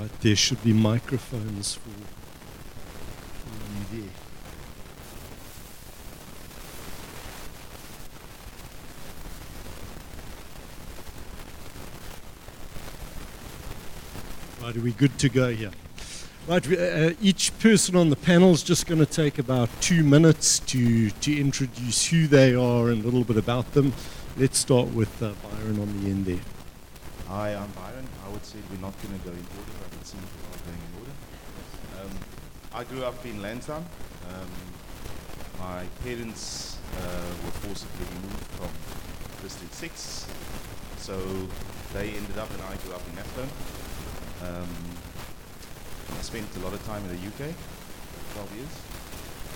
Right, there should be microphones for, for you there. Right, are we good to go here? Right, uh, each person on the panel is just going to take about two minutes to, to introduce who they are and a little bit about them. Let's start with uh, Byron on the end there. Hi, I'm Byron. Say we're not going to go in order, but it seems we are going in order. Um, I grew up in Lansdowne. Um, my parents uh, were forcibly removed from District 6, so they ended up, and I grew up in Athlone. Um, I spent a lot of time in the UK, 12 years,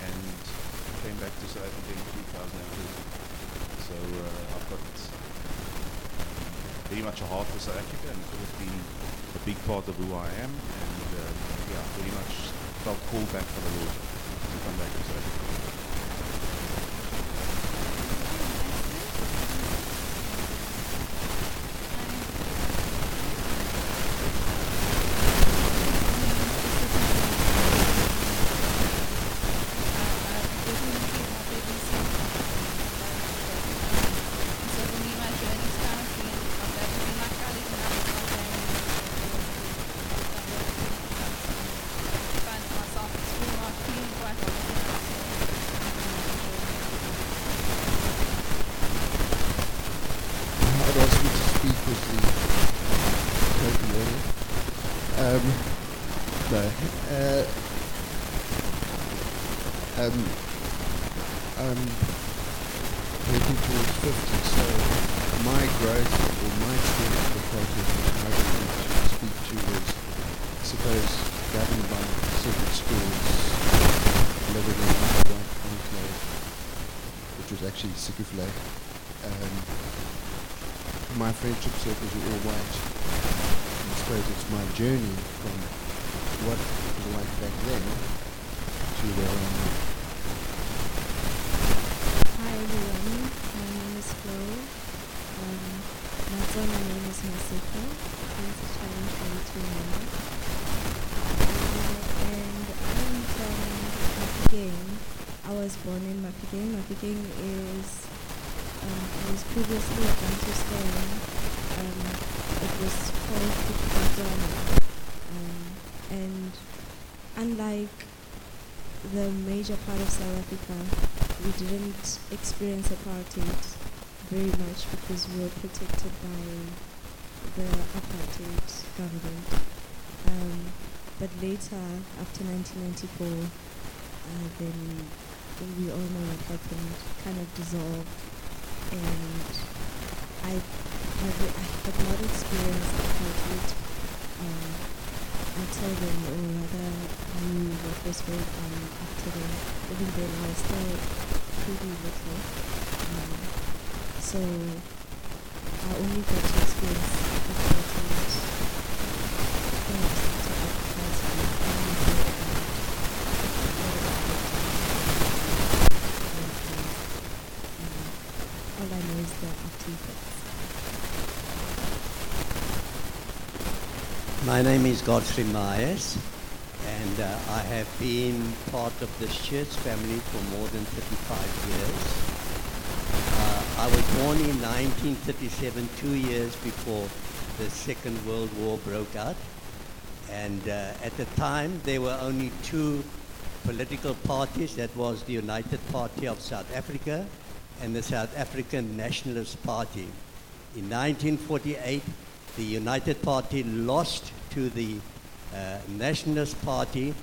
and came back to South Africa in 2013. So uh, I've got very much a heart for South Africa and it's always been a big part of who I am and um, yeah, very much felt called back for the Lord to come back to South Africa. To speak the. Um, no. Uh, um, I'm working towards 50, so my growth or my experience with culture I wanted to speak to was, I suppose, governed by certain schools, living in my white enclave, which was actually Sikufle. Um, my friendship circles are all white. I suppose it's my journey from what it was like back then to where I am now. Hi everyone, my name is Flo. Um, my Tswana name is Masika. Thanks for challenge for and I'm from Mafeking. I was born in Mafeking. Mafeking is, um, it was previously a Bantustan. Um, it was called Bophuthatswana. Um, and unlike the major part of South Africa, we didn't experience apartheid very much because we were protected by the apartheid government. Um, but later, after 1994, uh, then we all know what happened, kind of dissolved, and I have I had not experienced apartheid um, until then, or rather knew what was going on after then. Even then, I was still pretty little. Um, so I only got to experience apartheid when I started advertising. I only heard about what about it. All I know is the after effects. My name is Godfrey Myers, and uh, I have been part of this church family for more than 35 years. Uh, I was born in 1937, two years before the Second World War broke out. And uh, at the time, there were only two political parties. That was the United Party of South Africa and the South African Nationalist Party. In 1948, the United Party lost to the uh, Nationalist Party,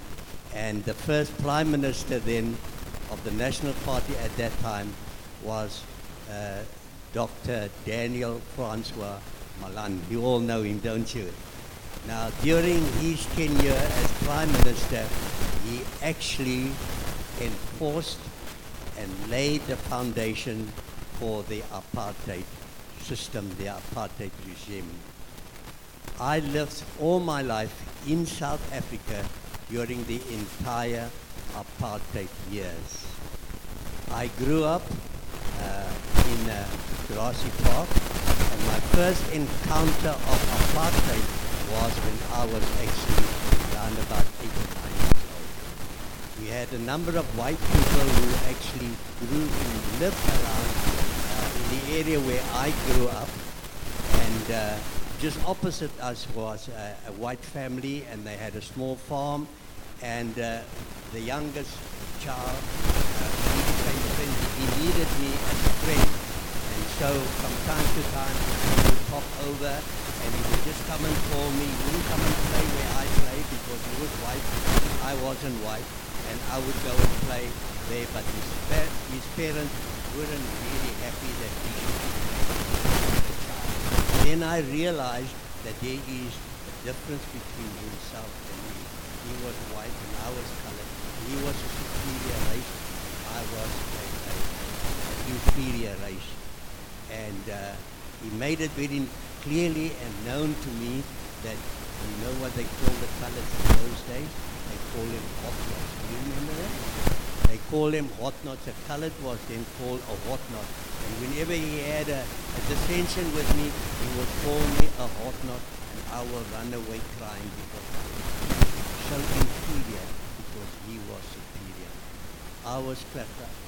and the first Prime Minister then of the National Party at that time was uh, Dr. Daniel Francois Malan. You all know him, don't you? Now, during his tenure as Prime Minister, he actually enforced and laid the foundation for the apartheid system, the apartheid regime. I lived all my life in South Africa during the entire apartheid years. I grew up uh, in uh, Grassy Park, and my first encounter of apartheid was when I was actually around about eight or nine years old. We had a number of white people who actually grew and lived around uh, in the area where I grew up. And uh, just opposite us was a, a white family, and they had a small farm. And uh, the youngest child, uh, he. Needed me as a friend. And so from time to time, he would pop over and he would just come and call me. He wouldn't come and play where I played because he was white. I wasn't white. And I would go and play there. But his, his parents weren't really happy that he should. Then I realized that there is a difference between himself and me. He was white and I was colored. He was a superior race. I was a, a, a inferior race. And uh, he made it very clearly and known to me that you know what they call the colors in those days? They call them hot knots. Do you remember that? They call them hot knots. A colored was then called a hot knot. And whenever he had a, a dissension with me, he would call me a hotnot and I would run away crying because I was so inferior because he was superior. I was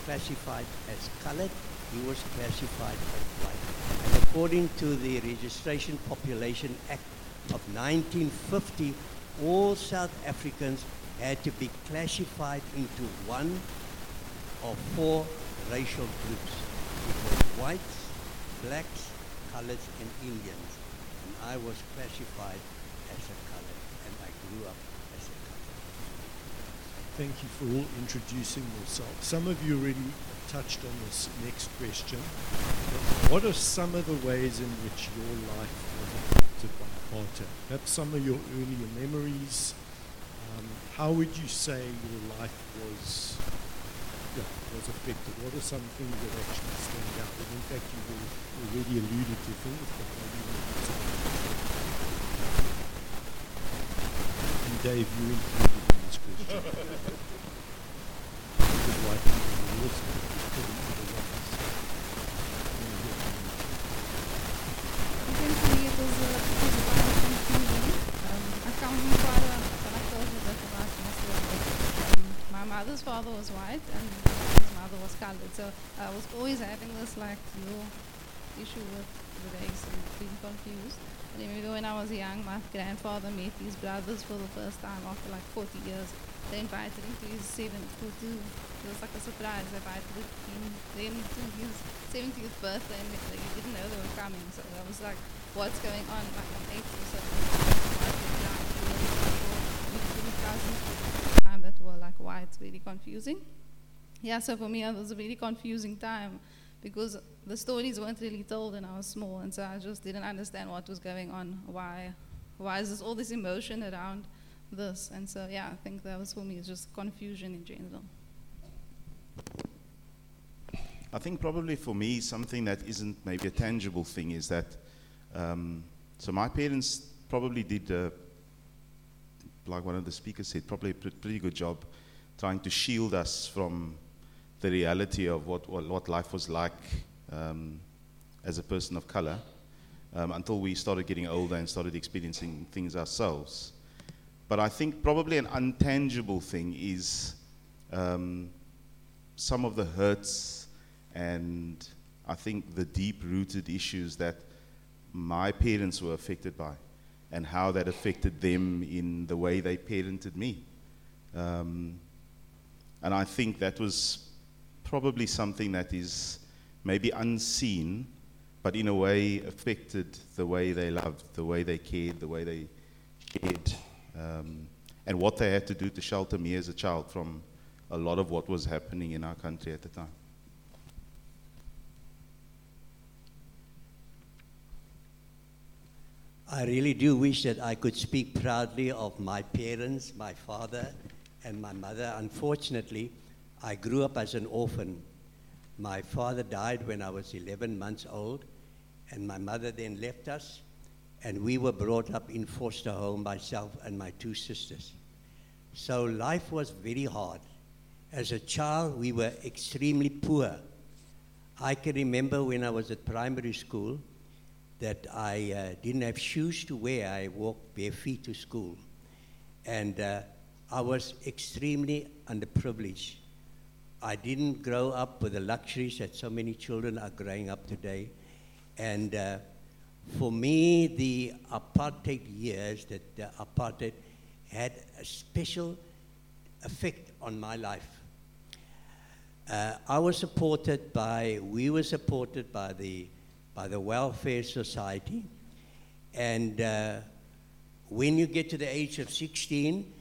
classified as colored, he was classified as white. And according to the Registration Population Act of 1950, all South Africans had to be classified into one of four racial groups. It was whites, blacks, coloreds, and Indians. And I was classified as a colored, and I grew up as a colored. Thank you for all introducing yourself. Some of you already touched on this next question. What are some of the ways in which your life was affected by apartheid? Perhaps some of your earlier memories. Um, how would you say your life was yeah, was affected? What are some things that actually stand out? And in fact, you've already alluded to things, but maybe you want to And Dave, you included in this question. Because white people were also included in the ones. I wanna hear from you. I think for me it was a, it was a kind of confusion. Um, I come from quite a, like I told you that about my story. Um, my mother's father was white and his mother was colored. So I was always having this like little issue with the race and being confused. I remember when I was young, my grandfather met his brothers for the first time after like 40 years. They invited him to his 70th, to, to, it was like a surprise. They invited him then to his 70th birthday and they, they didn't know they were coming. So I was like, what's going on? Like I'm eight or so. Cousins why it's like very confusing. Yeah, so for me it was a very confusing time because the stories weren't really told and I was small, and so I just didn't understand what was going on. Why, why is this all this emotion around this? And so yeah, I think that was for me just confusion in general. I think probably for me, something that isn't maybe a tangible thing is that, um, so my parents probably did, uh, like one of the speakers said, probably a pre- pretty good job trying to shield us from the reality of what, what, what life was like um, as a person of color um, until we started getting older and started experiencing things ourselves. But I think probably an untangible thing is um, some of the hurts and I think the deep rooted issues that my parents were affected by and how that affected them in the way they parented me. Um, and I think that was probably something that is maybe unseen, but in a way affected the way they loved, the way they cared, the way they shared, um, and what they had to do to shelter me as a child from a lot of what was happening in our country at the time. I really do wish that I could speak proudly of my parents, my father, and my mother. Unfortunately, I grew up as an orphan. My father died when I was 11 months old, and my mother then left us, and we were brought up in foster home, myself and my two sisters. So life was very hard. As a child, we were extremely poor. I can remember when I was at primary school, that I uh, didn't have shoes to wear. I walked bare feet to school. And uh, I was extremely underprivileged. I didn't grow up with the luxuries that so many children are growing up today. And uh, for me, the apartheid years, that the apartheid had a special effect on my life. Uh, I was supported by, we were supported by the, by the Welfare Society. And uh, when you get to the age of 16,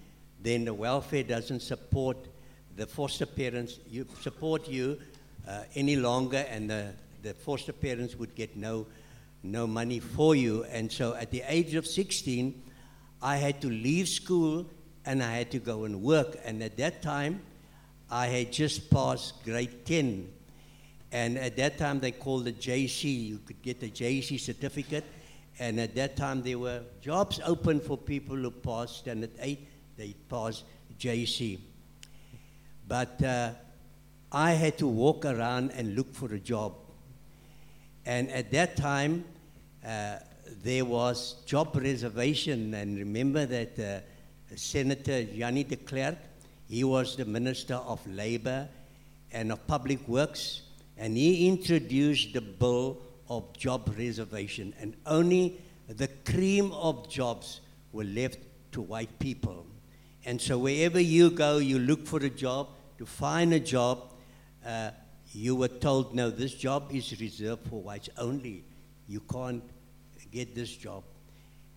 then the welfare doesn't support the foster parents, you support you uh, any longer, and the, the foster parents would get no, no money for you. And so at the age of 16, I had to leave school and I had to go and work. And at that time, I had just passed grade 10. And at that time, they called the JC. You could get the JC certificate. And at that time, there were jobs open for people who passed standard 8. They passed JC. But uh, I had to walk around and look for a job. And at that time, uh, there was job reservation. And remember that uh, Senator Jannie de Klerk, he was the Minister of Labor and of Public Works, and he introduced the bill of job reservation. And only the cream of jobs were left to white people. And so wherever you go, you look for a job. To find a job, uh, you were told, no, this job is reserved for whites only. You can't get this job.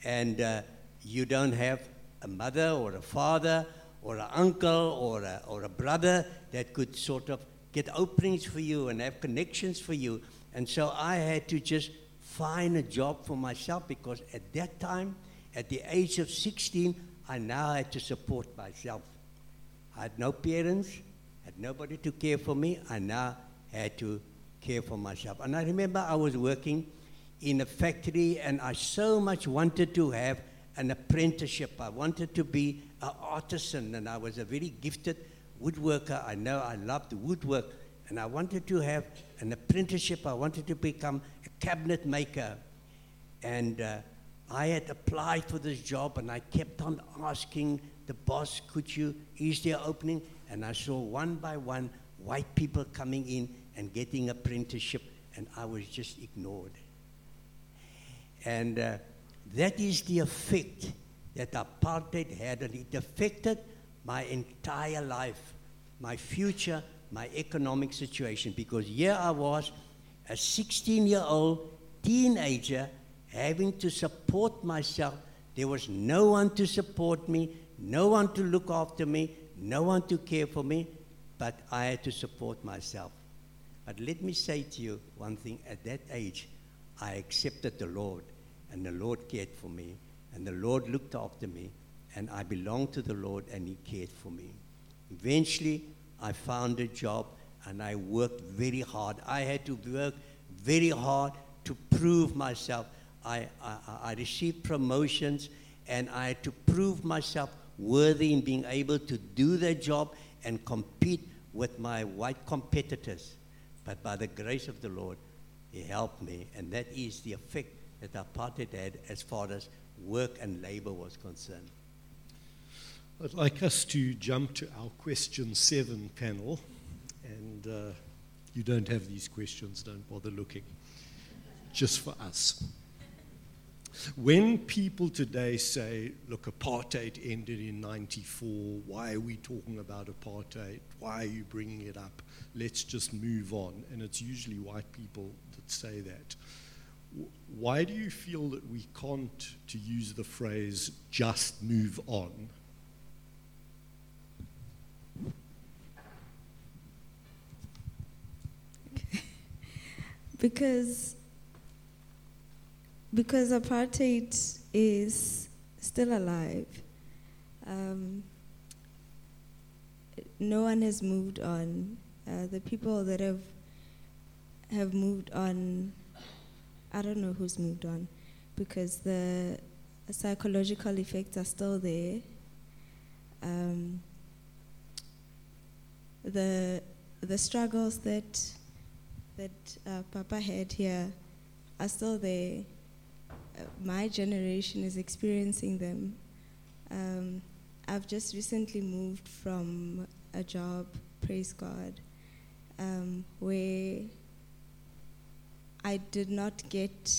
And uh, you don't have a mother or a father or an uncle or a, or a brother that could sort of get openings for you and have connections for you. And so I had to just find a job for myself because at that time, at the age of 16, I now had to support myself. I had no parents, had nobody to care for me. I now had to care for myself. And I remember I was working in a factory and I so much wanted to have an apprenticeship. I wanted to be an artisan and I was a very gifted woodworker. I know I loved woodwork and I wanted to have an apprenticeship. I wanted to become a cabinet maker. And uh, I had applied for this job and I kept on asking the boss, could you, is there opening? And I saw one by one white people coming in and getting apprenticeship and I was just ignored. And uh, that is the effect that apartheid had, and it affected my entire life, my future, my economic situation. Because here I was, a 16 year old teenager, having to support myself. There was no one to support me, no one to look after me, no one to care for me, but I had to support myself. But let me say to you one thing at that age, I accepted the Lord and the Lord cared for me, and the Lord looked after me, and I belonged to the Lord, and He cared for me. Eventually, I found a job, and I worked very hard. I had to work very hard to prove myself. I, I, I received promotions, and I had to prove myself worthy in being able to do the job and compete with my white competitors. But by the grace of the Lord, He helped me, and that is the effect that apartheid had as far as work and labor was concerned. I'd like us to jump to our question seven panel. And uh, you don't have these questions, don't bother looking. Just for us. When people today say, look, apartheid ended in 94, why are we talking about apartheid? Why are you bringing it up? Let's just move on. And it's usually white people that say that why do you feel that we can't, to use the phrase, just move on? because because apartheid is still alive. Um, no one has moved on. Uh, the people that have have moved on I don't know who's moved on because the psychological effects are still there. Um, the the struggles that that uh, Papa had here are still there. My generation is experiencing them. Um, I've just recently moved from a job, praise God, um, where I did not get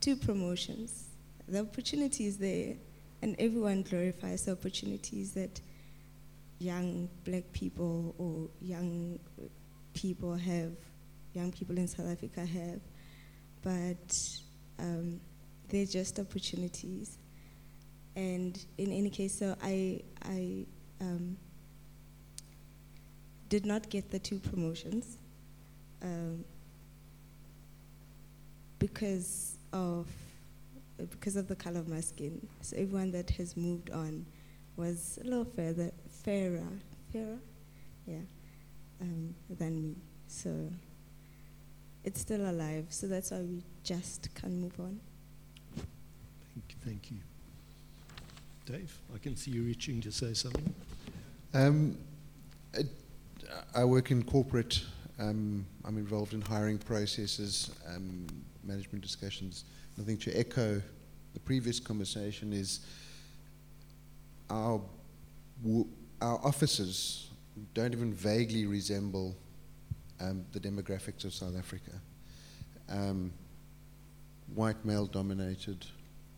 two promotions. The opportunity is there, and everyone glorifies the opportunities that young black people or young people have, young people in South Africa have, but um, they're just opportunities. And in any case, so I, I um, did not get the two promotions um, because of because of the color of my skin. So everyone that has moved on was a little further fairer, fairer, yeah, um, than me. So it's still alive. So that's why we just can't move on. Thank you. Thank you. Dave, I can see you reaching to say something. Um, it, I work in corporate. Um, I'm involved in hiring processes, um, management discussions. I think to echo the previous conversation is our our officers don't even vaguely resemble um, the demographics of South Africa. Um, white male dominated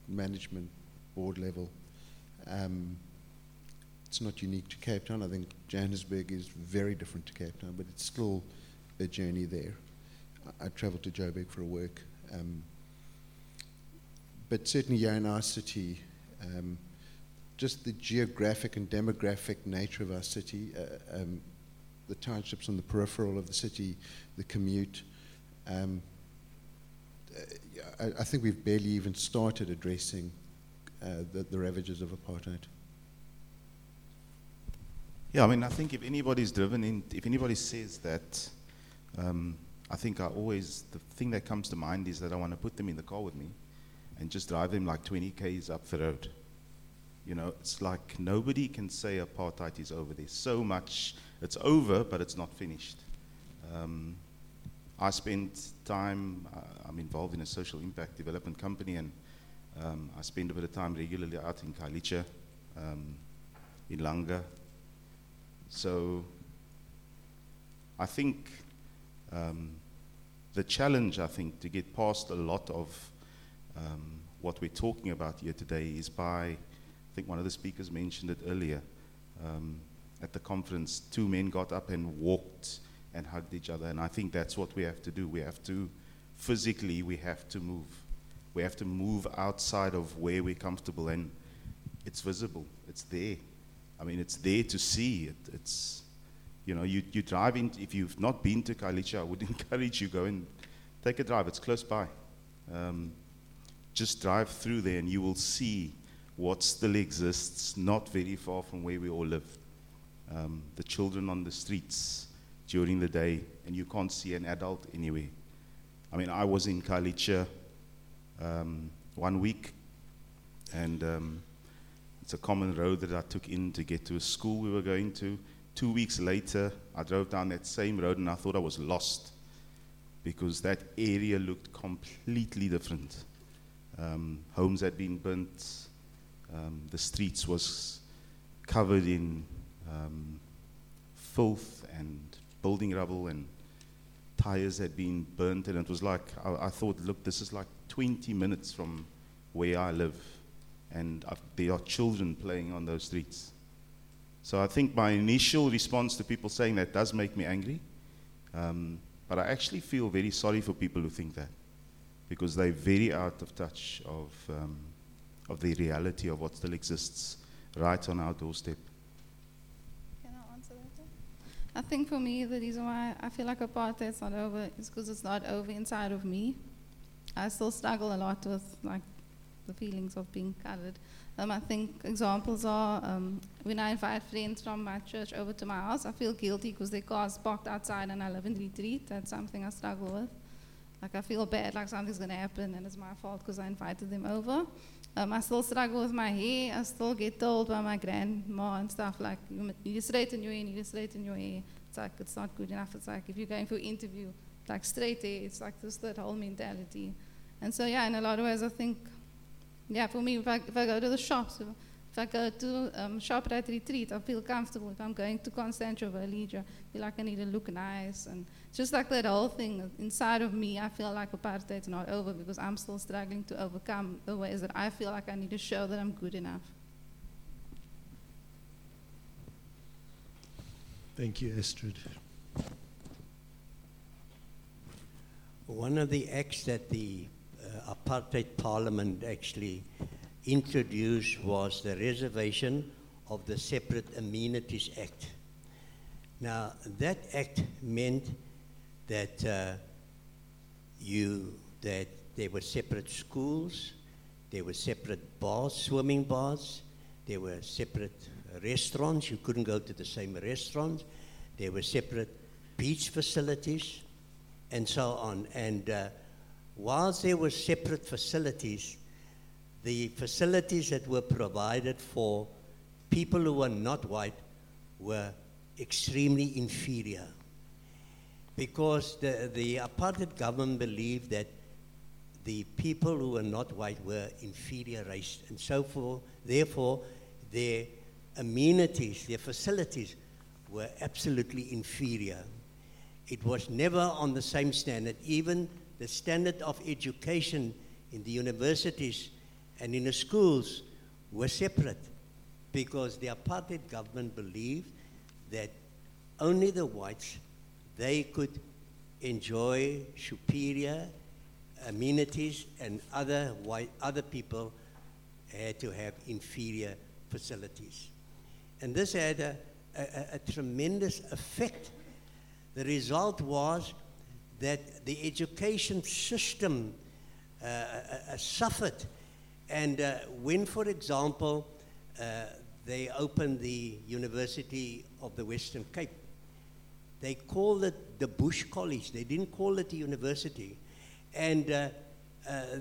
management board level. Um, it's not unique to Cape Town. I think Johannesburg is very different to Cape Town, but it's still a journey there. I, I travel to Joburg for a work. Um, but certainly here in our city, um, just the geographic and demographic nature of our city, uh, um, the townships on the peripheral of the city, the commute. Um, I, I, think we've barely even started addressing uh, the, the, ravages of apartheid. Yeah, I mean, I think if anybody's driven in, if anybody says that, um, I think I always, the thing that comes to mind is that I want to put them in the car with me and just drive them like 20 Ks up the road. You know, it's like nobody can say apartheid is over. There's so much, it's over, but it's not finished. Um, I spend time, uh, I'm involved in a social impact development company, and um, I spend a bit of time regularly out in Khayelitsha, um, in Langa. So I think um, the challenge, I think, to get past a lot of um, what we're talking about here today is by I think one of the speakers mentioned it earlier. Um, at the conference, two men got up and walked and hugged each other. And I think that's what we have to do. We have to, physically, we have to move. We have to move outside of where we're comfortable. And it's visible, it's there. I mean, it's there to see. It, it's, you know, you, you drive in, if you've not been to Khayelitsha, I would encourage you go and take a drive. It's close by. Um, just drive through there and you will see what still exists not very far from where we all live. Um, the children on the streets during the day, and you can't see an adult anywhere. I mean, I was in Khayelitsha um, one week, and um, it's a common road that I took in to get to a school we were going to. Two weeks later, I drove down that same road and I thought I was lost because that area looked completely different. Um, homes had been burnt, um, the streets was covered in um, filth and building rubble and tires had been burnt and it was like I, I, thought look this is like 20 minutes from where I live and I've, there are children playing on those streets. So I think my initial response to people saying that does make me angry. Um, but I actually feel very sorry for people who think that because they're very out of touch of um, of the reality of what still exists right on our doorstep. Can I answer that? I think for me, the reason why I feel like apartheid's not over is because it's not over inside of me. I still struggle a lot with like the feelings of being colored. Um, I think examples are um, when I invite friends from my church over to my house, I feel guilty because their car's parked outside and I live in Retreat. That's something I struggle with. Like I feel bad, like something's going to happen and it's my fault because I invited them over. Um, I still struggle with my hair. I still get told by my grandma and stuff like, you straighten your hair, you straighten your hair. It's like, it's not good enough. It's like, if you're going for an interview, like straight hair, it's like this that whole mentality. And so, yeah, in a lot of ways, I think, yeah, for me, if I, if I go to the shops, if, if I go to um, ShopRite Retreat, I feel comfortable. If I'm going to Constantia Village, I feel like I need to look nice. And just like that whole thing inside of me, I feel like apartheid's not over because I'm still struggling to overcome the ways that I feel like I need to show that I'm good enough. Thank you, Astrid. One of the acts that the uh, apartheid parliament actually introduced was the reservation of the Separate Amenities Act. Now, that act meant that uh, you that there were separate schools, there were separate bars, swimming bars, there were separate restaurants. You couldn't go to the same restaurants. There were separate beach facilities, and so on. And uh, whilst there were separate facilities, the facilities that were provided for people who were not white were extremely inferior. Because the, the apartheid government believed that the people who were not white were inferior race, and so forth. Therefore, their amenities, their facilities were absolutely inferior. It was never on the same standard. Even the standard of education in the universities and in the schools were separate because the apartheid government believed that only the whites they could enjoy superior amenities and other white other people had to have inferior facilities and this had a, a, a tremendous effect the result was that the education system uh, uh, uh, suffered. And uh, when, for example, uh, they opened the University of the Western Cape, they called it the Bush College. They didn't call it the university. And uh,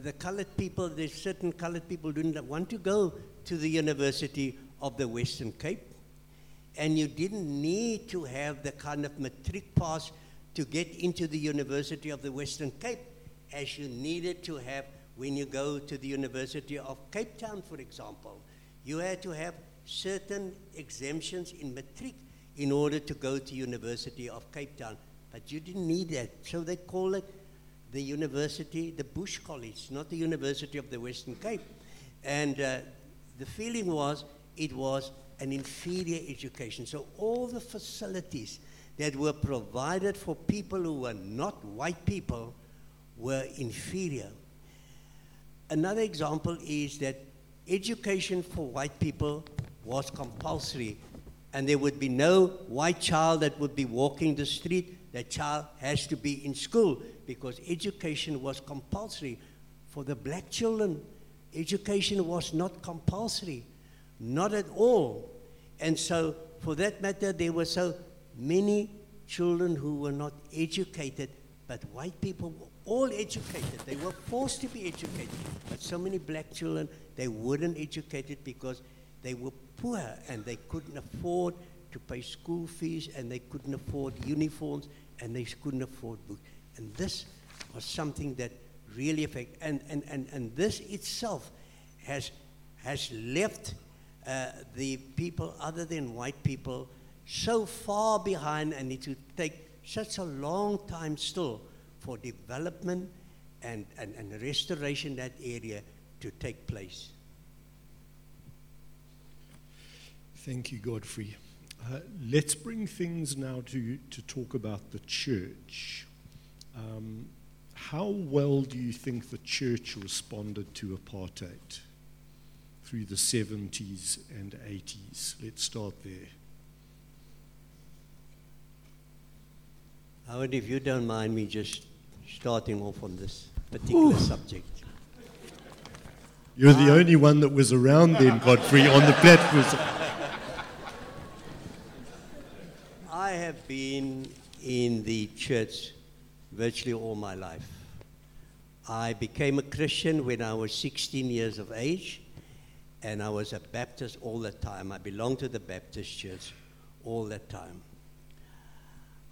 the colored people, there's certain colored people didn't want to go to the University of the Western Cape. And you didn't need to have the kind of matric pass to get into the University of the Western Cape as you needed to have when you go to the University of Cape Town, for example. You had to have certain exemptions in matric in order to go to University of Cape Town. But you didn't need that. So they call it the university, the Bush College, not the University of the Western Cape. And uh, the feeling was it was an inferior education. So all the facilities that were provided for people who were not white people were inferior. Another example is that education for white people was compulsory, and there would be no white child that would be walking the street. That child has to be in school because education was compulsory. For the black children, education was not compulsory, not at all. And so, for that matter, there were so many children who were not educated, but white people all educated. They were forced to be educated. But so many black children, they weren't educated because they were poor and they couldn't afford to pay school fees and they couldn't afford uniforms and they couldn't afford books. And this was something that really affected, and, and, and, and this itself has, has left uh, the people other than white people so far behind and it would take such a long time still for development and, and, and restoration that area to take place. Thank you, Godfrey. Uh, let's bring things now to, to talk about the church. Um, how well do you think the church responded to apartheid through the 70s and 80s? Let's start there. Howard, if you don't mind me just starting off on this particular Ooh. subject. You're the only one that was around then, Godfrey, on the platform. I have been in the church virtually all my life. I became a Christian when I was 16 years of age, and I was a Baptist all the time. I belonged to the Baptist church all the time.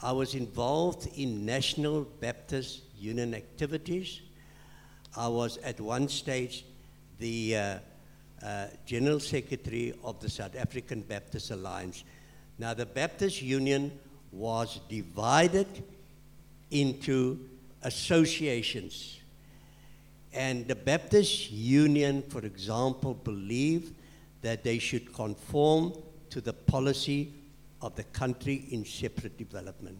I was involved in National Baptist Union activities. I was at one stage the uh, uh, General Secretary of the South African Baptist Alliance. Now, the Baptist Union was divided into associations. And the Baptist Union, for example, believed that they should conform to the policy of the country in separate development.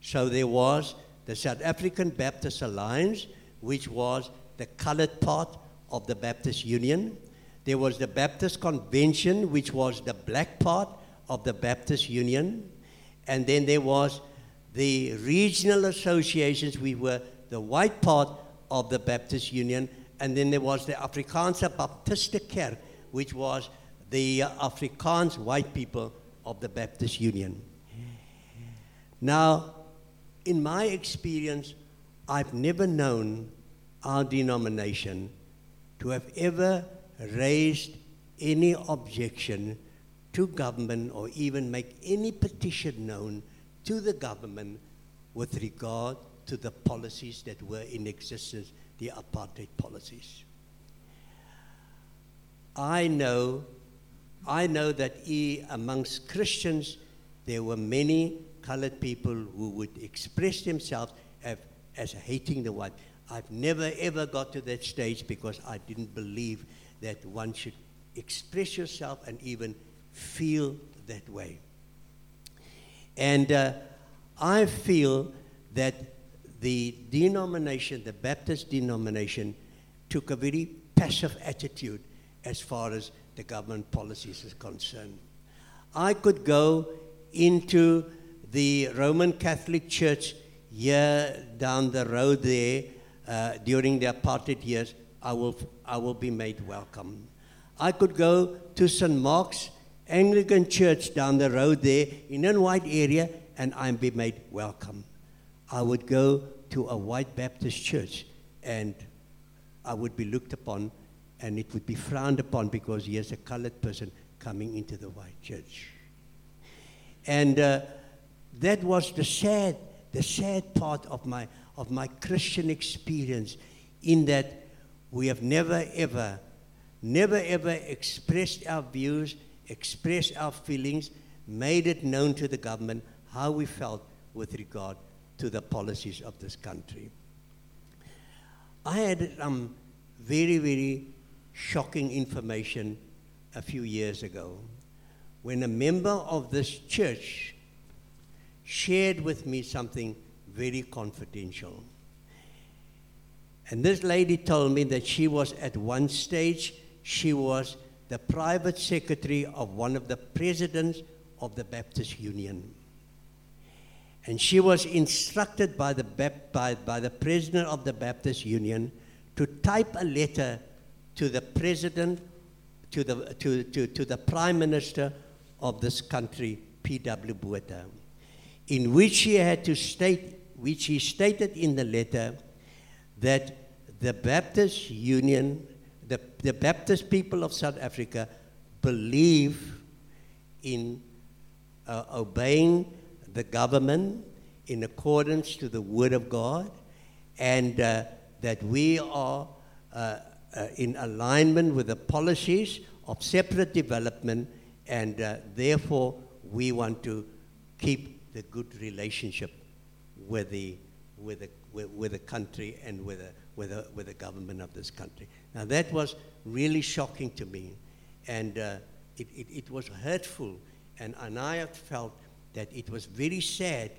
So there was the South African Baptist Alliance, which was the colored part of the Baptist Union. There was the Baptist Convention, which was the black part of the Baptist Union. And then there was the regional associations, we were the white part of the Baptist Union. And then there was the Afrikaanse Baptiste Kerk, which was the uh, Afrikaans white people of the Baptist Union. Now, in my experience, I've never known our denomination to have ever raised any objection to government or even make any petition known to the government with regard to the policies that were in existence, the apartheid policies. I know, I know that amongst Christians there were many colored people who would express themselves as, as hating the white. I've never ever got to that stage because I didn't believe that one should express yourself and even feel that way. And uh, I feel that the denomination, the Baptist denomination, took a very passive attitude as far as the government policies is concerned. I could go into the Roman Catholic Church here down the road there uh, during the apartheid years, I will, I will be made welcome. I could go to St. Mark's Anglican Church down the road there in a white area and I'd be made welcome. I would go to a white Baptist church and I would be looked upon and it would be frowned upon because he is a colored person coming into the white church. And uh, that was the sad, the sad part of my, of my Christian experience in that we have never ever, never ever expressed our views, expressed our feelings, made it known to the government how we felt with regard to the policies of this country. I had um, very, very shocking information a few years ago when a member of this church shared with me something very confidential. And this lady told me that she was at one stage, she was the private secretary of one of the presidents of the Baptist Union. And she was instructed by the, by, by the president of the Baptist Union to type a letter to the president, to the, to, to, to the prime minister of this country, P.W. Botha in which he had to state, which he stated in the letter, that the Baptist Union, the, the Baptist people of South Africa, believe in uh, obeying the government in accordance to the Word of God, and uh, that we are uh, uh in alignment with the policies of separate development, and uh, therefore we want to keep the good relationship with the, with the, with, with the country and with the, with, the, with the government of this country. Now, that was really shocking to me, and uh, it, it, it was hurtful, and, and I felt that it was very sad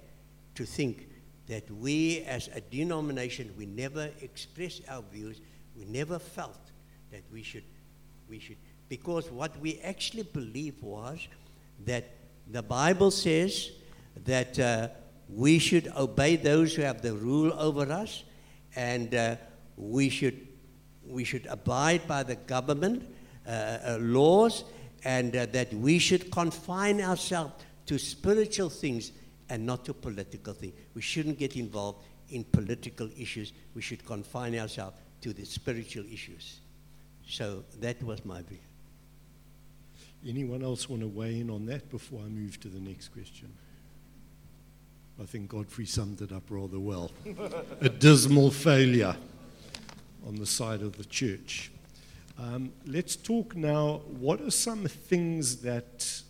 to think that we as a denomination, we never express our views, we never felt that we should, we should, because what we actually believed was that the Bible says that uh, we should obey those who have the rule over us, and uh, we, should, we should abide by the government uh, uh laws, and uh, that we should confine ourselves to spiritual things and not to political things. We shouldn't get involved in political issues. We should confine ourselves to the spiritual issues. So that was my view. Anyone else want to weigh in on that before I move to the next question? I think Godfrey summed it up rather well. a dismal failure on the side of the church. Um, let's talk now. What are some things that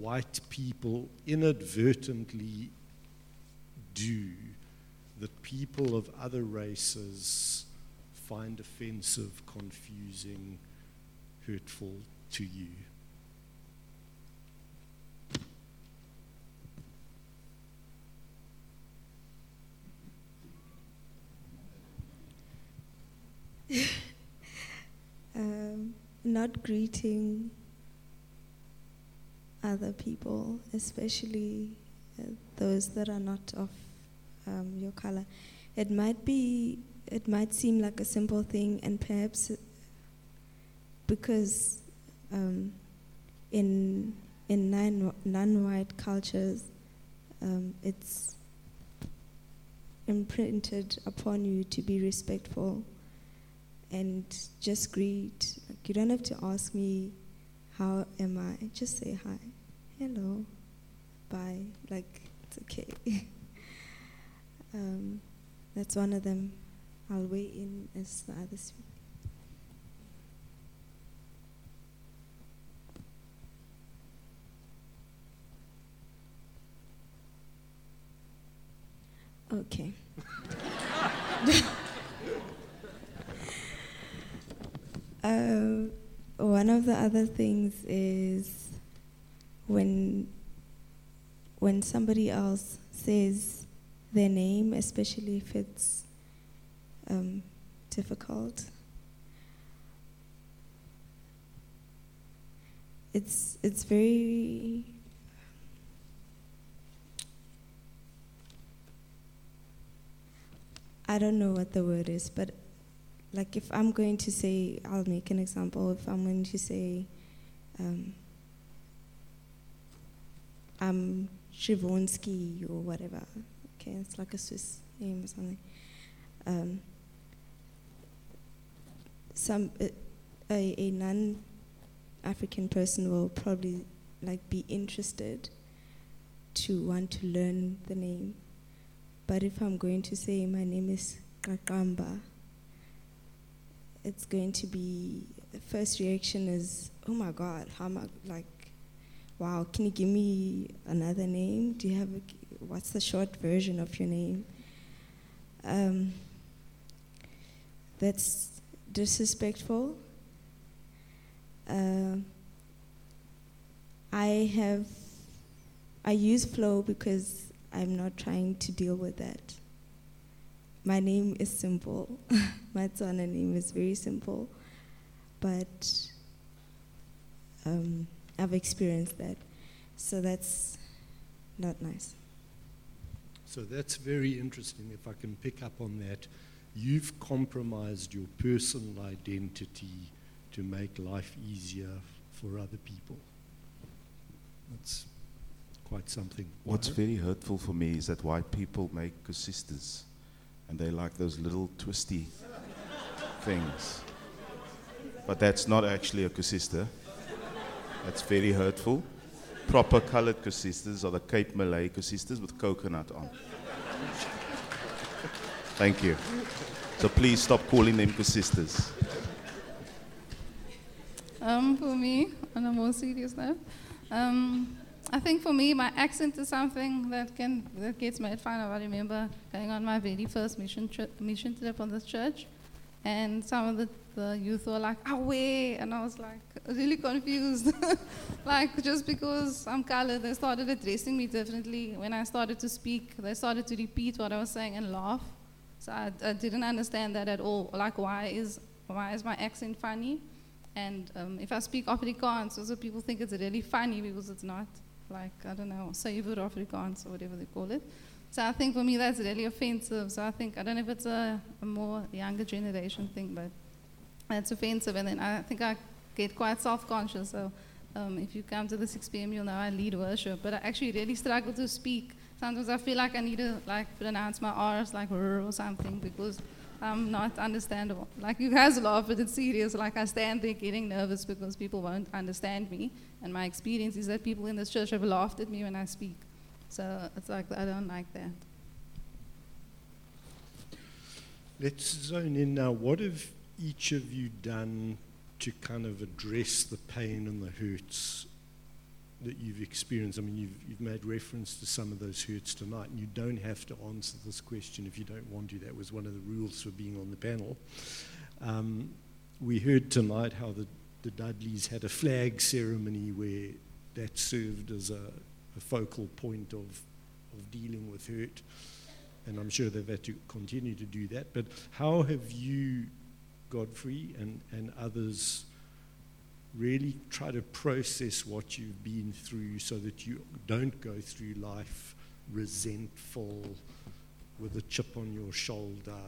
white people inadvertently do that people of other races find offensive, confusing, hurtful to you? um, not greeting other people, especially uh, those that are not of um, your color. It might be, it might seem like a simple thing, and perhaps because um, in in non non-white cultures, um, it's imprinted upon you to be respectful and just greet. Like you don't have to ask me, how am I? Just say hi, hello, bye. Like it's okay. um, that's one of them. I'll weigh in as the others speak. Okay. Uh, one of the other things is when when somebody else says their name, especially if it's um, difficult. It's it's very I don't know what the word is, but like if I'm going to say, I'll make an example. If I'm going to say, um, I'm Shivonsky or whatever, okay, it's like a Swiss name or something. Um, some uh, a, a non-African person will probably like be interested to want to learn the name. But if I'm going to say my name is Kakamba, it's going to be the first reaction is, oh my God, how am I like, wow, can you give me another name? Do you have a, what's the short version of your name? Um, that's disrespectful. Uh, I have, I use flow because I'm not trying to deal with that my name is simple. my Tswana name is very simple, but um, I've experienced that, so that's not nice. So that's very interesting. If I can pick up on that, you've compromised your personal identity to make life easier for other people. That's quite something. What's very hurtful for me is that white people make sisters and they like those little twisty things. But that's not actually a koesister. That's very hurtful. Proper colored koesisters are the Cape Malay koesisters with coconut on. Thank you. So please stop calling them sisters. Um, for me, on a more serious note, um, I think for me, my accent is something that can that gets made fun of. I remember going on my very first mission trip, mission trip on this church, and some of the, the youth were like, "Away," and I was like really confused. like just because I'm colored, they started addressing me differently. When I started to speak, they started to repeat what I was saying and laugh. So I, I didn't understand that at all. Like, why is why is my accent funny? And um, if I speak Afrikaans, also people think it's really funny because it's not like, I don't know, Suiwer Afrikaans or whatever they call it. So I think for me that's really offensive. So I think, I don't know if it's a, a more younger generation thing, but that's offensive. And then I think I get quite self conscious. So um, if you come to the 6 p.m., you'll know I lead worship. But I actually really struggle to speak. Sometimes I feel like I need to like pronounce my R's like R or something because I'm not understandable. Like you guys laugh, but it's serious. Like I stand there getting nervous because people won't understand me. And my experience is that people in this church have laughed at me when I speak. So it's like I don't like that. Let's zone in now. What have each of you done to kind of address the pain and the hurts that you've experienced? I mean, you've, you've made reference to some of those hurts tonight, and you don't have to answer this question if you don't want to. That was one of the rules for being on the panel. Um, we heard tonight how the, the Dudleys had a flag ceremony where that served as a, a focal point of, of dealing with hurt. And I'm sure they've had to continue to do that. But how have you, Godfrey, and, and others really try to process what you've been through so that you don't go through life resentful, with a chip on your shoulder,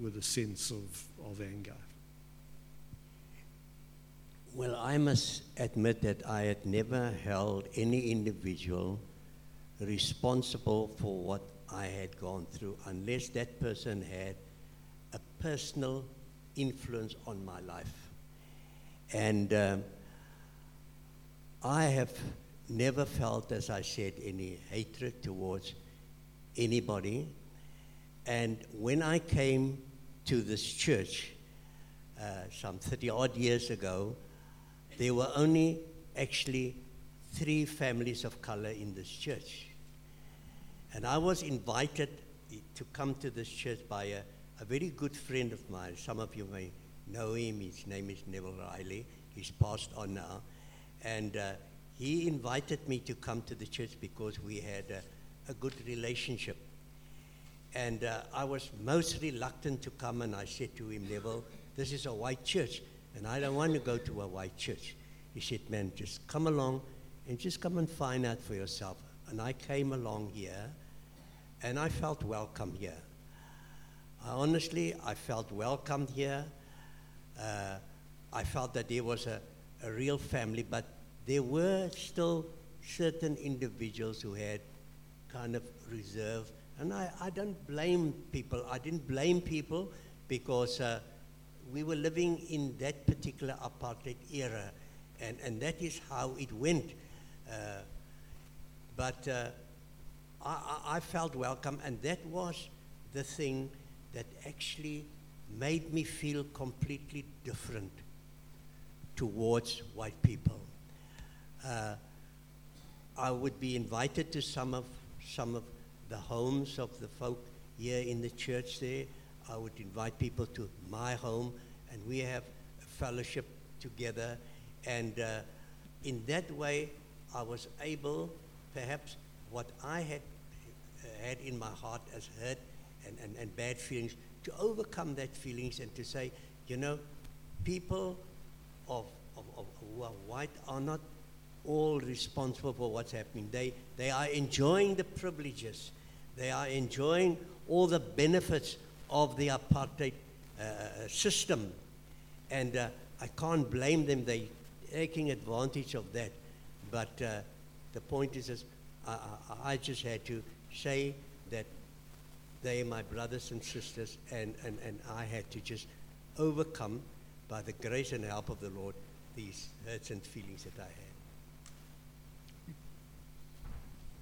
with a sense of, of anger? Well, I must admit that I had never held any individual responsible for what I had gone through unless that person had a personal influence on my life. And um, I have never felt, as I said, any hatred towards anybody. And when I came to this church uh, some 30 odd years ago, there were only actually three families of color in this church. And I was invited to come to this church by a, a very good friend of mine. Some of you may know him. His name is Neville Riley. He's passed on now. And uh, he invited me to come to the church because we had a, a good relationship. And uh, I was most reluctant to come, and I said to him, Neville, this is a white church and I don't want to go to a white church. He said, Man, just come along and just come and find out for yourself. And I came along here and I felt welcome here. I honestly, I felt welcome here. Uh, I felt that there was a, a real family, but there were still certain individuals who had kind of reserve. And I, I don't blame people. I didn't blame people because uh, we were living in that particular apartheid era, and, and that is how it went. Uh, but uh, I, I felt welcome, and that was the thing that actually made me feel completely different towards white people. Uh, I would be invited to some of some of the homes of the folk here in the church there, I would invite people to my home, and we have a fellowship together. And uh, in that way, I was able, perhaps, what I had uh, had in my heart as hurt and, and, and bad feelings, to overcome that feelings and to say, you know, people of, of, of who are white are not all responsible for what's happening. They, they are enjoying the privileges. They are enjoying all the benefits of the apartheid uh, system. And uh, I can't blame them, they're taking advantage of that. But uh, the point is, is I, I, I, just had to say that they my brothers and sisters, and, and, and I had to just overcome, by the grace and help of the Lord, these hurts and feelings that I had.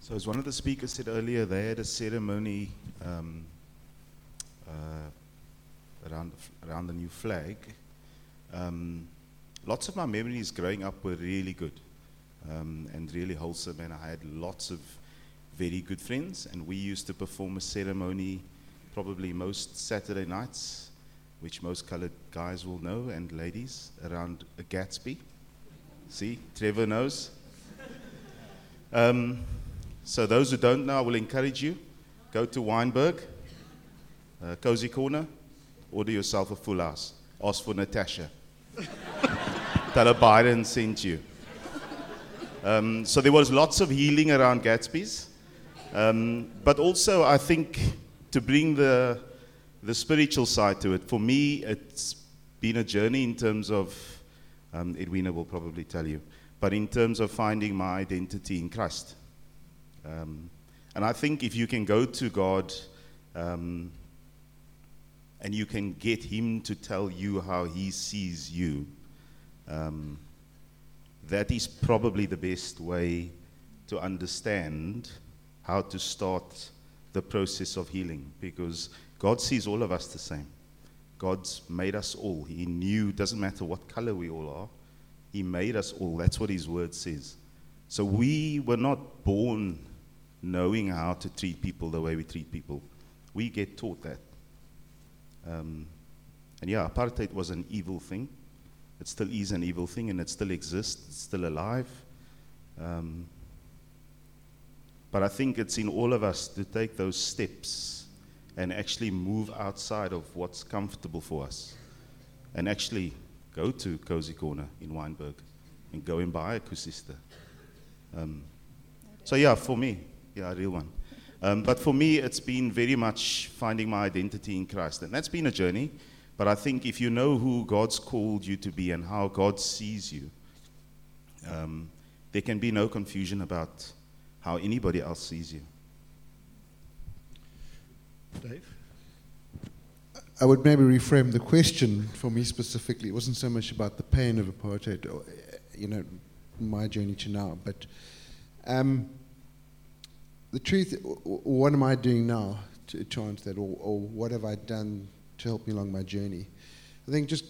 So, as one of the speakers said earlier, they had a ceremony um, uh, around, the, around the new flag. Um, lots of my memories growing up were really good um, and really wholesome, and I had lots of very good friends, and we used to perform a ceremony probably most Saturday nights, which most colored guys will know, and ladies, around a Gatsby. See, Trevor knows. Um, so, those who don't know, I will encourage you go to Wynberg, uh, cozy corner, order yourself a full house. Ask for Natasha. Tell her Biden sent you. Um, so there was lots of healing around Gatsby's. Um, but also, I think to bring the, the spiritual side to it, for me, it's been a journey in terms of, um, Edwina will probably tell you, but in terms of finding my identity in Christ. Um, and I think if you can go to God um, and you can get him to tell you how he sees you, um, that is probably the best way to understand how to start the process of healing. Because God sees all of us the same. God's made us all. He knew, doesn't matter what color we all are, He made us all. That's what His word says. So we were not born knowing how to treat people the way we treat people. We get taught that. Um, and yeah, apartheid was an evil thing. It still is an evil thing, and it still exists. It's still alive. Um, but I think it's in all of us to take those steps and actually move outside of what's comfortable for us and actually go to Cozy Corner in Wynberg and go and buy a Koesister. Um, so, yeah, for me, yeah, a real one. Um, but for me, it's been very much finding my identity in Christ. And that's been a journey. But I think if you know who God's called you to be and how God sees you, um, there can be no confusion about how anybody else sees you. Dave? I would maybe reframe the question for me specifically. It wasn't so much about the pain of apartheid, or, you know, my journey to now, but um, the truth. What am I doing now to, to answer that, or, or what have I done to help me along my journey? I think just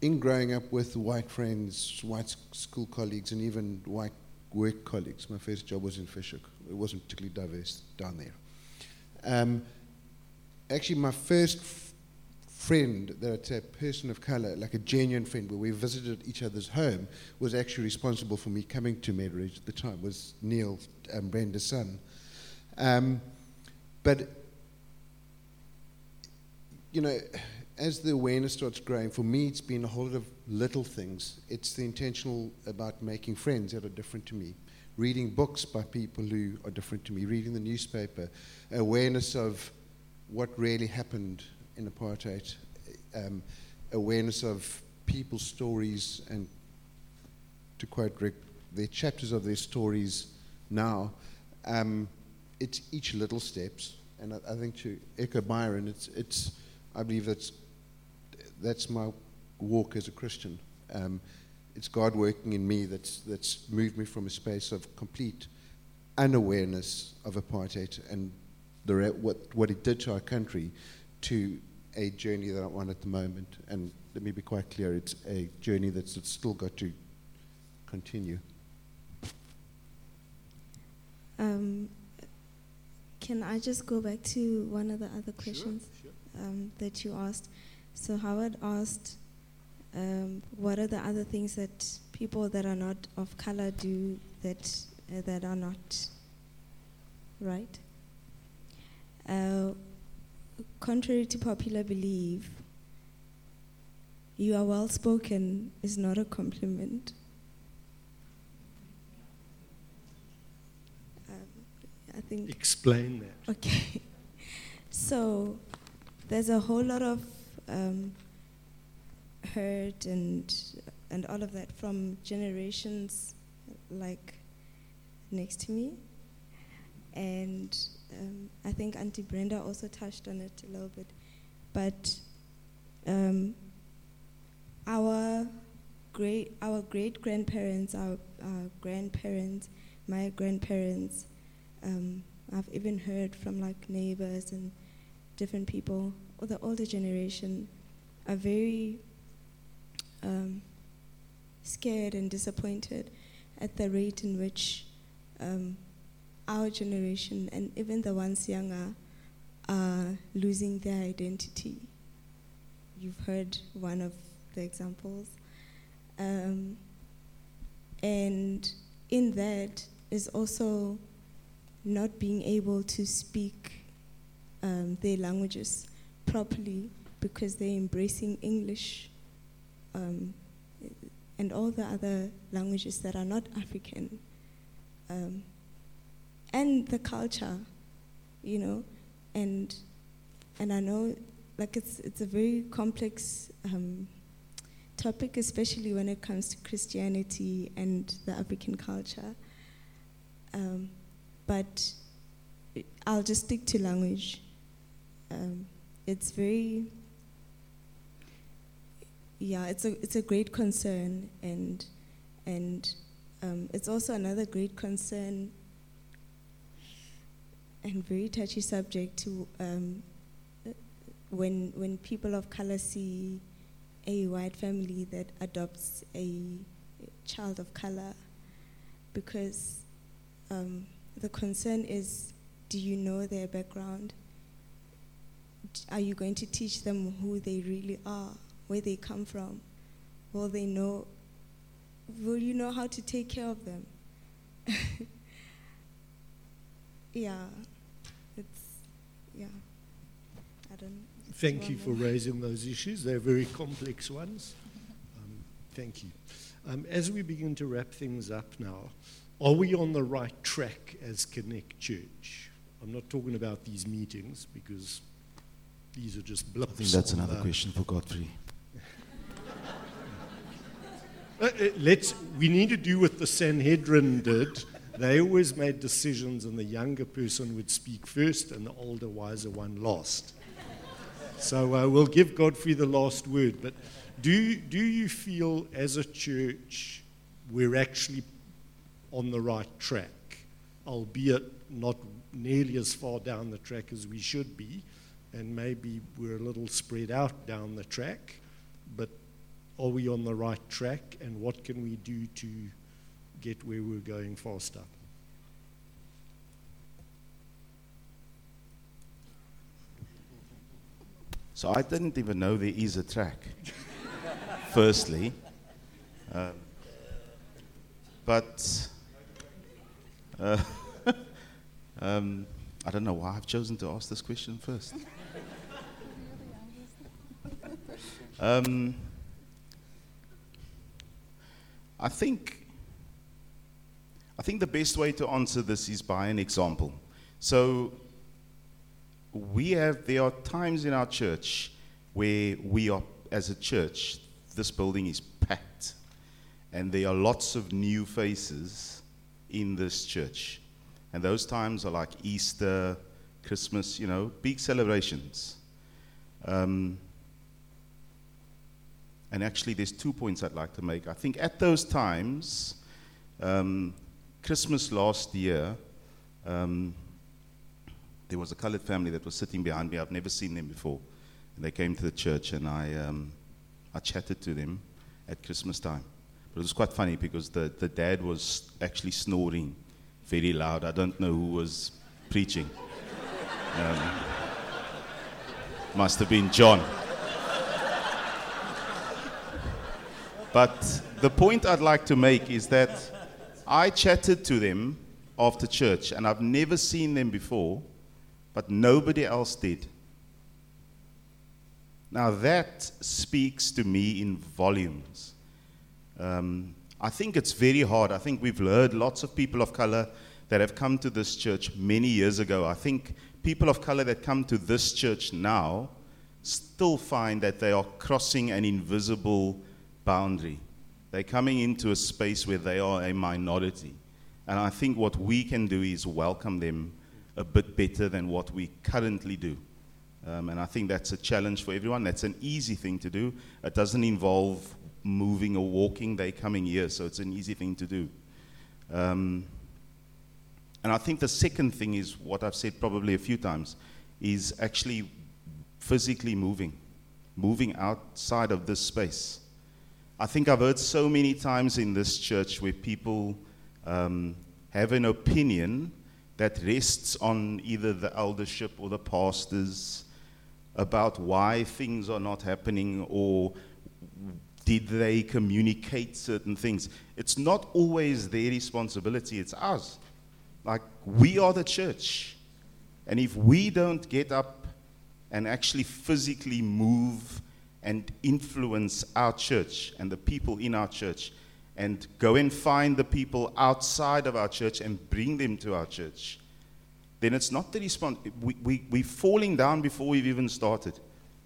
in growing up with white friends, white school colleagues, and even white work colleagues, my first job was in Fish Hoek. It wasn't particularly diverse down there. Um, actually, my first f- friend, that's a person of color, like a genuine friend, where we visited each other's home, was actually responsible for me coming to Meadowridge at the time, was Neil, um, Brenda's son. Um, but, you know, as the awareness starts growing, for me, it's been a whole lot of little things. It's the intentional about making friends that are different to me, reading books by people who are different to me, reading the newspaper, awareness of what really happened in apartheid, um, awareness of people's stories, and to quote Rick, their chapters of their stories now. Um, it's each little steps, and I, I think to echo Byron, it's, it's I believe that's that's my walk as a Christian. Um, it's God working in me that's, that's moved me from a space of complete unawareness of apartheid and the, what, what it did to our country to a journey that I'm on at the moment. And let me be quite clear it's a journey that's, that's still got to continue. Um, can I just go back to one of the other questions Sure, um, that you asked? So Howard asked, um, what are the other things that people that are not of color do that uh, that are not right? Uh, contrary to popular belief, you are well spoken is not a compliment. Um, I think Explain that. Okay. So there's a whole lot of um, hurt and and all of that from generations like next to me, and um, I think Auntie Brenda also touched on it a little bit, but um, our great our great grandparents, our, our grandparents, my grandparents. Um, I've even heard from like neighbors and different people, or the older generation, are very um, scared and disappointed at the rate in which um, our generation and even the ones younger are losing their identity. You've heard one of the examples. Um, and in that is also not being able to speak um, their languages properly because they're embracing English um, and all the other languages that are not African. Um, and the culture, you know, and and I know like it's it's a very complex um, topic, especially when it comes to Christianity and the African culture. Um, but I'll just stick to language. Um, it's very, yeah, it's a it's a great concern, and and um, it's also another great concern and very touchy subject to um, when when people of color see a white family that adopts a child of color, because um, the concern is, do you know their background? Are you going to teach them who they really are, where they come from? Will they know? Will you know how to take care of them? yeah, it's yeah. I don't. Thank you for raising those issues. They're very complex ones. Um, thank you. Um, as we begin to wrap things up now, are we on the right track as Connect Church? I'm not talking about these meetings because these are just blips. I think that's another the- question for Godfrey. Uh, uh, let's, we need to do what the Sanhedrin did. They always made decisions, and the younger person would speak first, and the older, wiser one last. So uh, we'll give Godfrey the last word. But do, do you feel, as a church, we're actually on the right track, albeit not nearly as far down the track as we should be, and maybe we're a little spread out down the track, but are we on the right track and what can we do to get where we're going faster? So I didn't even know there is a track, firstly. Um, but uh, um, I don't know why I've chosen to ask this question first. Um, I think I think the best way to answer this is by an example. So we have there are times in our church where we are as a church this building is packed. And there are lots of new faces in this church. And those times are like easter christmas you know big celebrations. Um, and actually there's two points i'd like to make i think at those times um, christmas last year um, there was a colored family that was sitting behind me. I've never seen them before. And they came to the church and I, um, I chatted to them at Christmas time. But it was quite funny because the, the dad was actually snoring very loud. I don't know who was preaching. Um, must have been John. But the point I'd like to make is that I chatted to them after church, and I've never seen them before, but nobody else did. Now that speaks to me in volumes. Um, I think it's very hard. I think we've heard lots of people of color that have come to this church many years ago. I think people of color that come to this church now still find that they are crossing an invisible boundary. They're coming into a space where they are a minority. And I think what we can do is welcome them a bit better than what we currently do. Um, and I think that's a challenge for everyone. That's an easy thing to do. It doesn't involve moving or walking. They're coming here, so it's an easy thing to do. Um, and I think the second thing is what I've said probably a few times is actually physically moving, moving outside of this space. I think I've heard so many times in this church where people um, have an opinion that rests on either the eldership or the pastors about why things are not happening or did they communicate certain things. It's not always their responsibility, it's ours. Like, we are the church. And if we don't get up and actually physically move and influence our church and the people in our church, and go and find the people outside of our church and bring them to our church, then it's not the response. We, we, we're falling down before we've even started.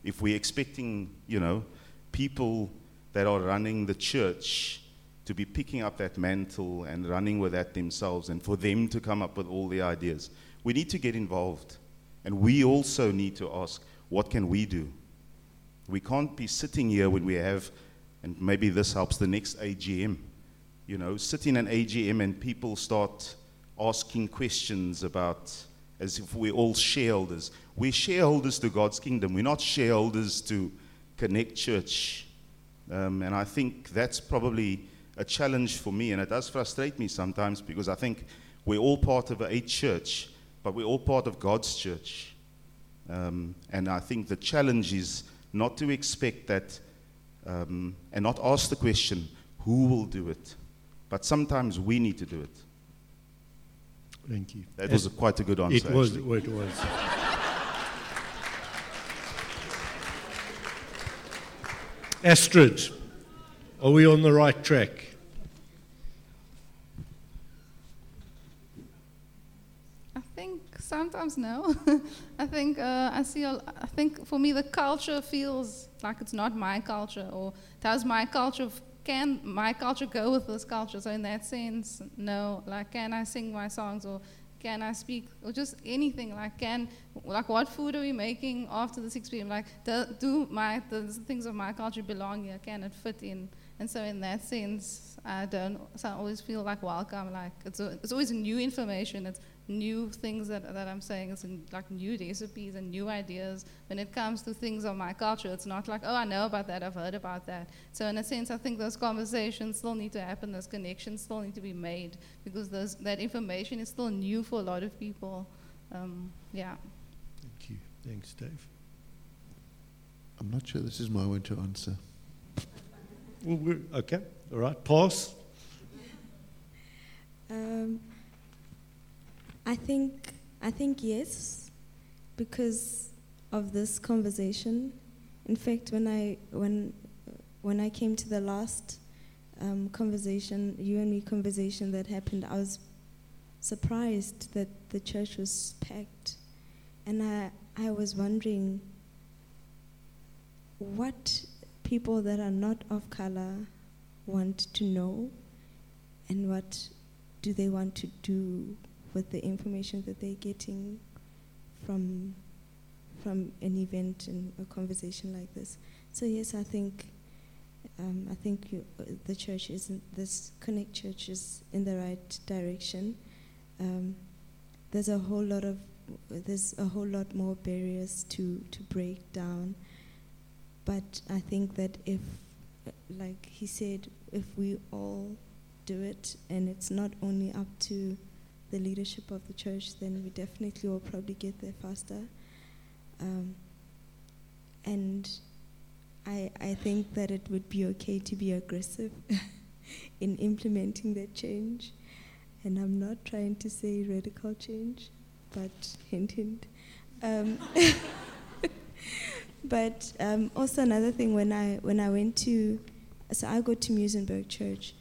If we're expecting, you know, people that are running the church to be picking up that mantle and running with that themselves and for them to come up with all the ideas. We need to get involved. And we also need to ask, what can we do? We can't be sitting here when we have, and maybe this helps the next AGM, you know, sit in an AGM and people start asking questions about as if we're all shareholders. We're shareholders to God's kingdom. We're not shareholders to Connect Church. Um, and I think that's probably a challenge for me, and it does frustrate me sometimes because I think we're all part of a church, but we're all part of God's church. Um, and I think the challenge is not to expect that um, and not ask the question, who will do it? But sometimes we need to do it. Thank you. That was a, quite a good answer. It was. It was. Astrid, are we on the right track? I think sometimes no. I think uh, I see. A, I think for me the culture feels like it's not my culture, or does my culture can my culture go with this culture? So in that sense, no. Like, can I sing my songs, or can I speak, or just anything? Like, can like what food are we making after the 6 p.m.? Like, do, do my the things of my culture belong here? Can it fit in? And so in that sense, I don't. So I always feel like welcome. Like it's a, it's always new information. It's new things that, that I'm saying. It's in, like new recipes and new ideas. When it comes to things of my culture, it's not like oh I know about that. I've heard about that. So in a sense, I think those conversations still need to happen. Those connections still need to be made because those, that information is still new for a lot of people. Um, yeah. Thank you. Thanks, Dave. I'm not sure this is my one to answer. Okay. All right. pause. Um, I think I think yes, because of this conversation. In fact, when I when when I came to the last um, conversation, you and me conversation that happened, I was surprised that the church was packed, and I I was wondering what people that are not of color want to know, and what do they want to do with the information that they're getting from from an event and a conversation like this. So yes, I think um, I think you, the church is this Connect Church is in the right direction. Um, there's a whole lot of there's a whole lot more barriers to to break down, but I think that if, like he said, if we all do it, and it's not only up to the leadership of the church, then we definitely will probably get there faster. Um, and I, I think that it would be okay to be aggressive in implementing that change. And I'm not trying to say radical change, but hint, hint. Um, but um, also another thing when I when I went to, so I go to Muizenberg Church,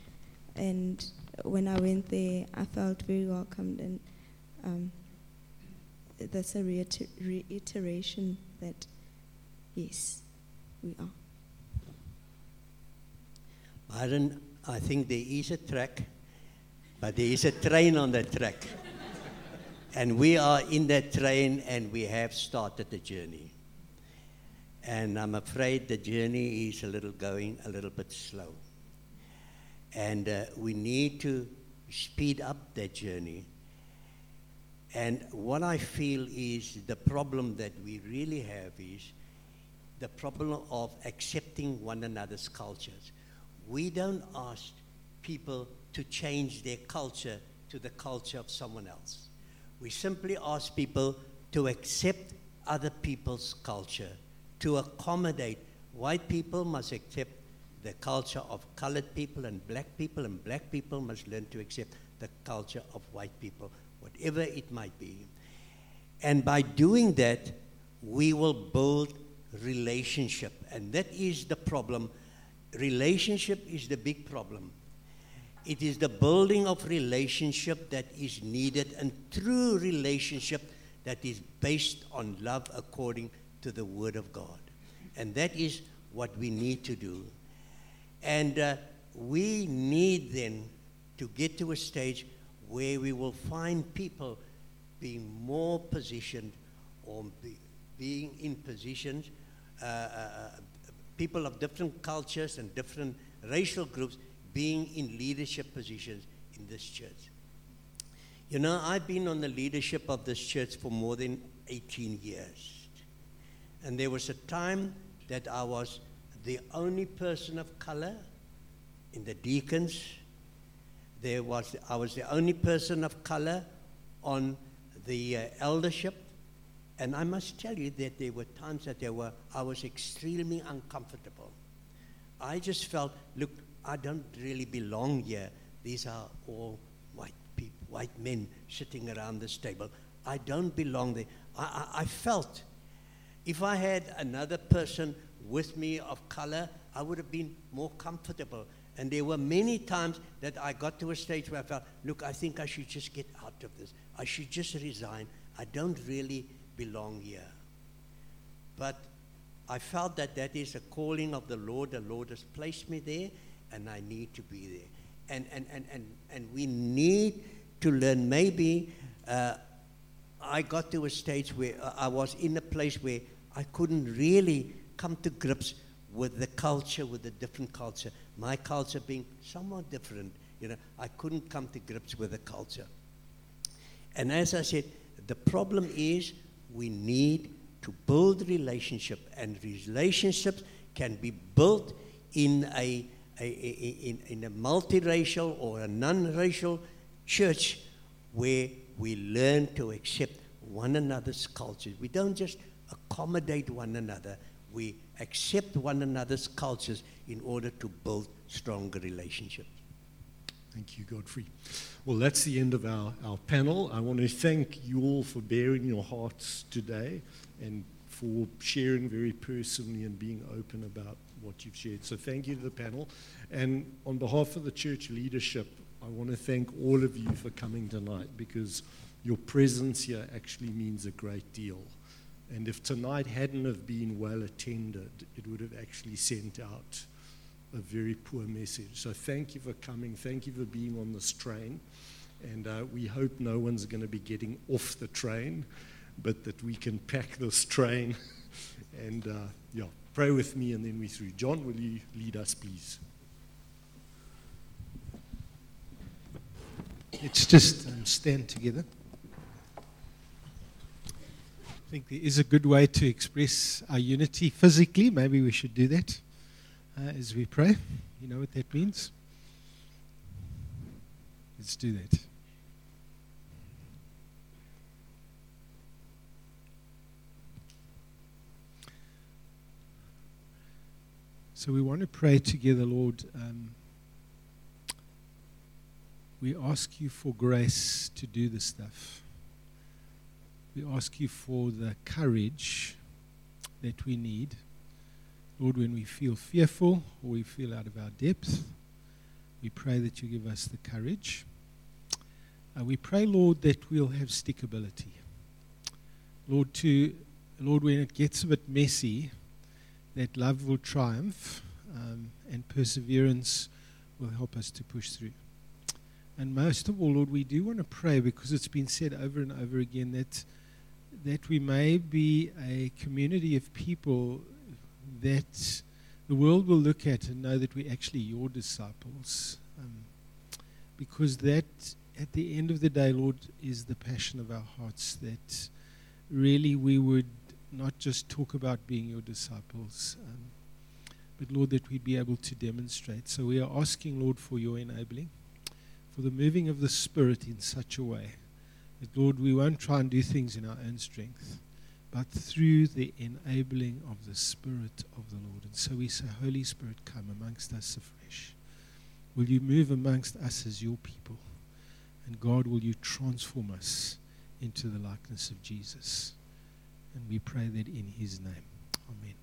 and when I went there, I felt very welcomed, and um, that's a reiter- reiteration that yes, we are. Byron, I think there is a track, but there is a train on that track. and we are in that train and we have started the journey. And I'm afraid the journey is a little going a little bit slow. And uh, we need to speed up that journey. And what I feel is the problem that we really have is the problem of accepting one another's cultures. We don't ask people to change their culture to the culture of someone else. We simply ask people to accept other people's culture, to accommodate. White people must accept the culture of colored people and black people, and black people must learn to accept the culture of white people, whatever it might be. And by doing that, we will build relationship. And that is the problem. Relationship is the big problem. It is the building of relationship that is needed, and true relationship that is based on love according to the Word of God. And that is what we need to do. And uh, we need then to get to a stage where we will find people being more positioned or be, being in positions, uh, uh, people of different cultures and different racial groups being in leadership positions in this church. You know, I've been on the leadership of this church for more than 18 years. And there was a time that I was the only person of color in the deacons. There was, I was the only person of color on the uh, eldership. And I must tell you that there were times that there were, I was extremely uncomfortable. I just felt, look, I don't really belong here. These are all white people, white men sitting around this table. I don't belong there. I, I, I felt if I had another person with me of color, I would have been more comfortable. And there were many times that I got to a stage where I felt, look, I think I should just get out of this. I should just resign. I don't really belong here. But I felt that that is a calling of the Lord. The Lord has placed me there, and I need to be there. And, and, and, and, and we need to learn. Maybe uh, I got to a stage where uh, I was in a place where I couldn't really come to grips with the culture, with the different culture. My culture being somewhat different, you know, I couldn't come to grips with the culture. And as I said, the problem is we need to build relationship, and relationships can be built in a, a, a in, in a multiracial or a non-racial church where we learn to accept one another's cultures. We don't just accommodate one another, we accept one another's cultures in order to build stronger relationships. Thank you, Godfrey. Well, that's the end of our, our panel. I want to thank you all for bearing your hearts today and for sharing very personally and being open about what you've shared. So, thank you to the panel. And on behalf of the church leadership, I want to thank all of you for coming tonight because your presence here actually means a great deal. And if tonight hadn't have been well attended, it would have actually sent out a very poor message. So thank you for coming. Thank you for being on this train. And uh, we hope no one's going to be getting off the train, but that we can pack this train. and uh, yeah, pray with me and then we through. John, will you lead us, please? Let's just um, stand together think there is a good way to express our unity physically. Maybe we should do that uh, as we pray. You know what that means? Let's do that. So we want to pray together, Lord. Um, we ask you for grace to do this stuff. We ask you for the courage that we need. Lord, when we feel fearful or we feel out of our depth, we pray that you give us the courage. Uh, we pray, Lord, that we'll have stickability. Lord, to Lord, when it gets a bit messy, that love will triumph um, and perseverance will help us to push through. And most of all, Lord, we do want to pray because it's been said over and over again that that we may be a community of people that the world will look at and know that we're actually your disciples. Um, because that, at the end of the day, Lord, is the passion of our hearts that really we would not just talk about being your disciples, um, but Lord, that we'd be able to demonstrate. So we are asking, Lord, for your enabling, for the moving of the Spirit in such a way that, Lord, we won't try and do things in our own strength, but through the enabling of the Spirit of the Lord. And so we say, Holy Spirit, come amongst us afresh. Will you move amongst us as your people? And God, will you transform us into the likeness of Jesus? And we pray that in his name. Amen.